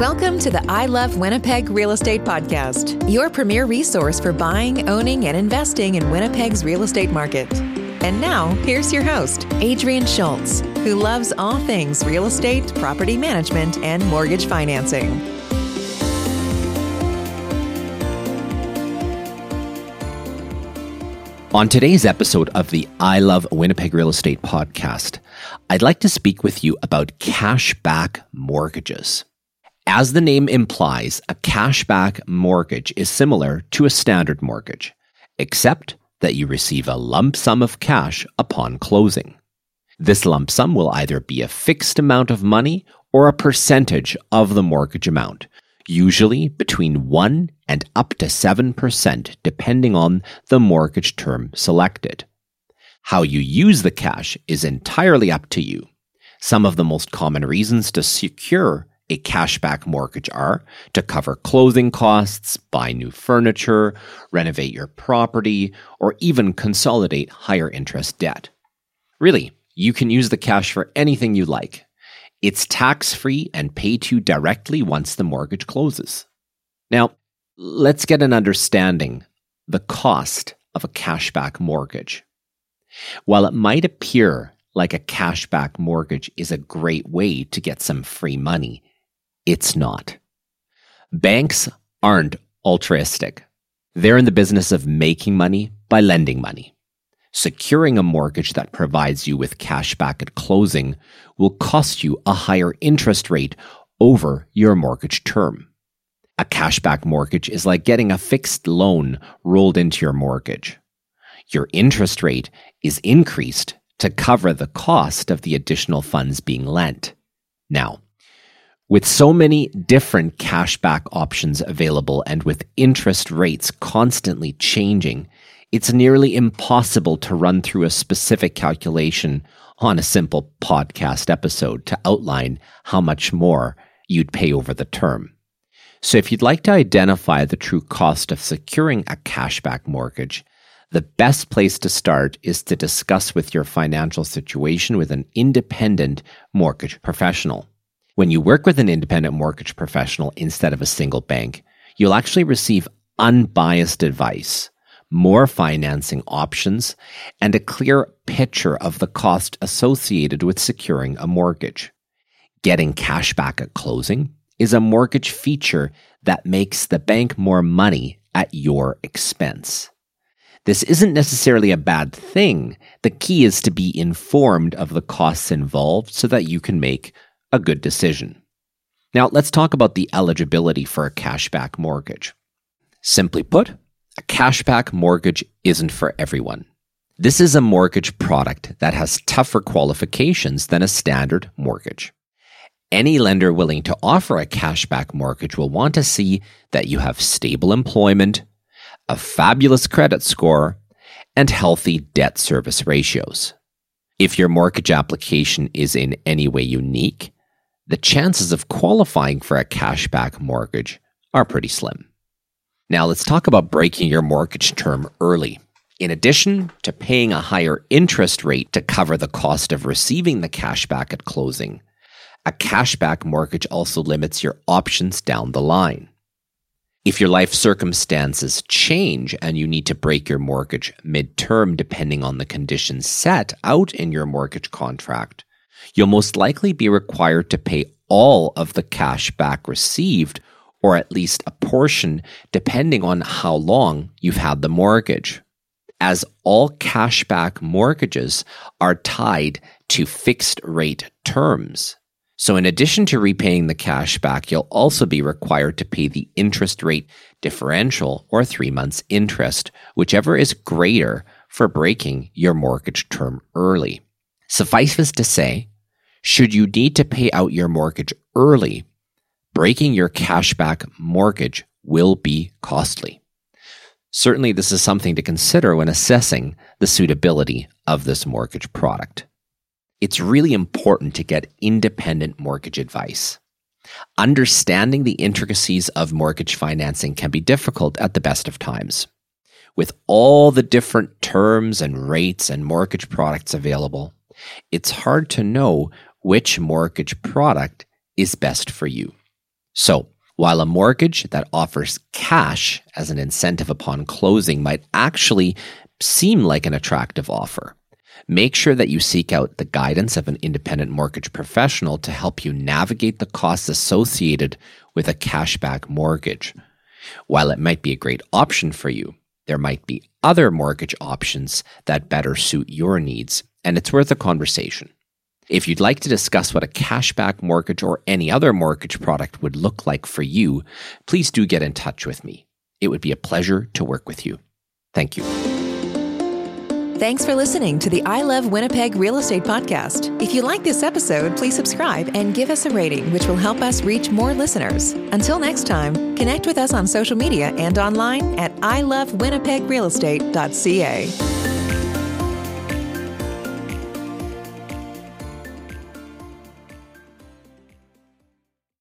Welcome to the I Love Winnipeg Real Estate Podcast, your premier resource for buying, owning, and investing in Winnipeg's real estate market. And now, here's your host, Adrian Schultz, who loves all things real estate, property management, and mortgage financing. On today's episode of the I Love Winnipeg Real Estate podcast, I'd like to speak with you about cash back mortgages. As the name implies, a cashback mortgage is similar to a standard mortgage, except that you receive a lump sum of cash upon closing. This lump sum will either be a fixed amount of money or a percentage of the mortgage amount, usually between 1 and up to 7%, depending on the mortgage term selected. How you use the cash is entirely up to you. Some of the most common reasons to secure a cashback mortgage are to cover closing costs, buy new furniture, renovate your property, or even consolidate higher interest debt. Really, you can use the cash for anything you like. It's tax free and paid to you directly once the mortgage closes. Now, let's get an understanding the cost of a cashback mortgage. While it might appear like a cashback mortgage is a great way to get some free money, it's not. Banks aren't altruistic. They're in the business of making money by lending money. Securing a mortgage that provides you with cash back at closing will cost you a higher interest rate over your mortgage term. A cashback mortgage is like getting a fixed loan rolled into your mortgage. Your interest rate is increased to cover the cost of the additional funds being lent. Now, with so many different cashback options available and with interest rates constantly changing, it's nearly impossible to run through a specific calculation on a simple podcast episode to outline how much more you'd pay over the term. So, if you'd like to identify the true cost of securing a cashback mortgage, the best place to start is to discuss with your financial situation with an independent mortgage professional. When you work with an independent mortgage professional instead of a single bank, you'll actually receive unbiased advice, more financing options, and a clear picture of the cost associated with securing a mortgage. Getting cash back at closing is a mortgage feature that makes the bank more money at your expense. This isn't necessarily a bad thing. The key is to be informed of the costs involved so that you can make a good decision. Now, let's talk about the eligibility for a cashback mortgage. Simply put, a cashback mortgage isn't for everyone. This is a mortgage product that has tougher qualifications than a standard mortgage. Any lender willing to offer a cashback mortgage will want to see that you have stable employment, a fabulous credit score, and healthy debt service ratios. If your mortgage application is in any way unique, the chances of qualifying for a cashback mortgage are pretty slim. Now let's talk about breaking your mortgage term early. In addition to paying a higher interest rate to cover the cost of receiving the cashback at closing, a cashback mortgage also limits your options down the line. If your life circumstances change and you need to break your mortgage midterm depending on the conditions set out in your mortgage contract, you'll most likely be required to pay all of the cash back received, or at least a portion, depending on how long you've had the mortgage. As all cashback mortgages are tied to fixed rate terms. So, in addition to repaying the cash back, you'll also be required to pay the interest rate differential or three months interest, whichever is greater for breaking your mortgage term early. Suffice this to say, should you need to pay out your mortgage early, breaking your cashback mortgage will be costly. Certainly, this is something to consider when assessing the suitability of this mortgage product. It's really important to get independent mortgage advice. Understanding the intricacies of mortgage financing can be difficult at the best of times. With all the different terms and rates and mortgage products available, it's hard to know which mortgage product is best for you. So, while a mortgage that offers cash as an incentive upon closing might actually seem like an attractive offer, make sure that you seek out the guidance of an independent mortgage professional to help you navigate the costs associated with a cashback mortgage. While it might be a great option for you, there might be other mortgage options that better suit your needs, and it's worth a conversation. If you'd like to discuss what a cashback mortgage or any other mortgage product would look like for you, please do get in touch with me. It would be a pleasure to work with you. Thank you. Thanks for listening to the I Love Winnipeg Real Estate Podcast. If you like this episode, please subscribe and give us a rating, which will help us reach more listeners. Until next time, connect with us on social media and online at ilovewinnipegrealestate.ca.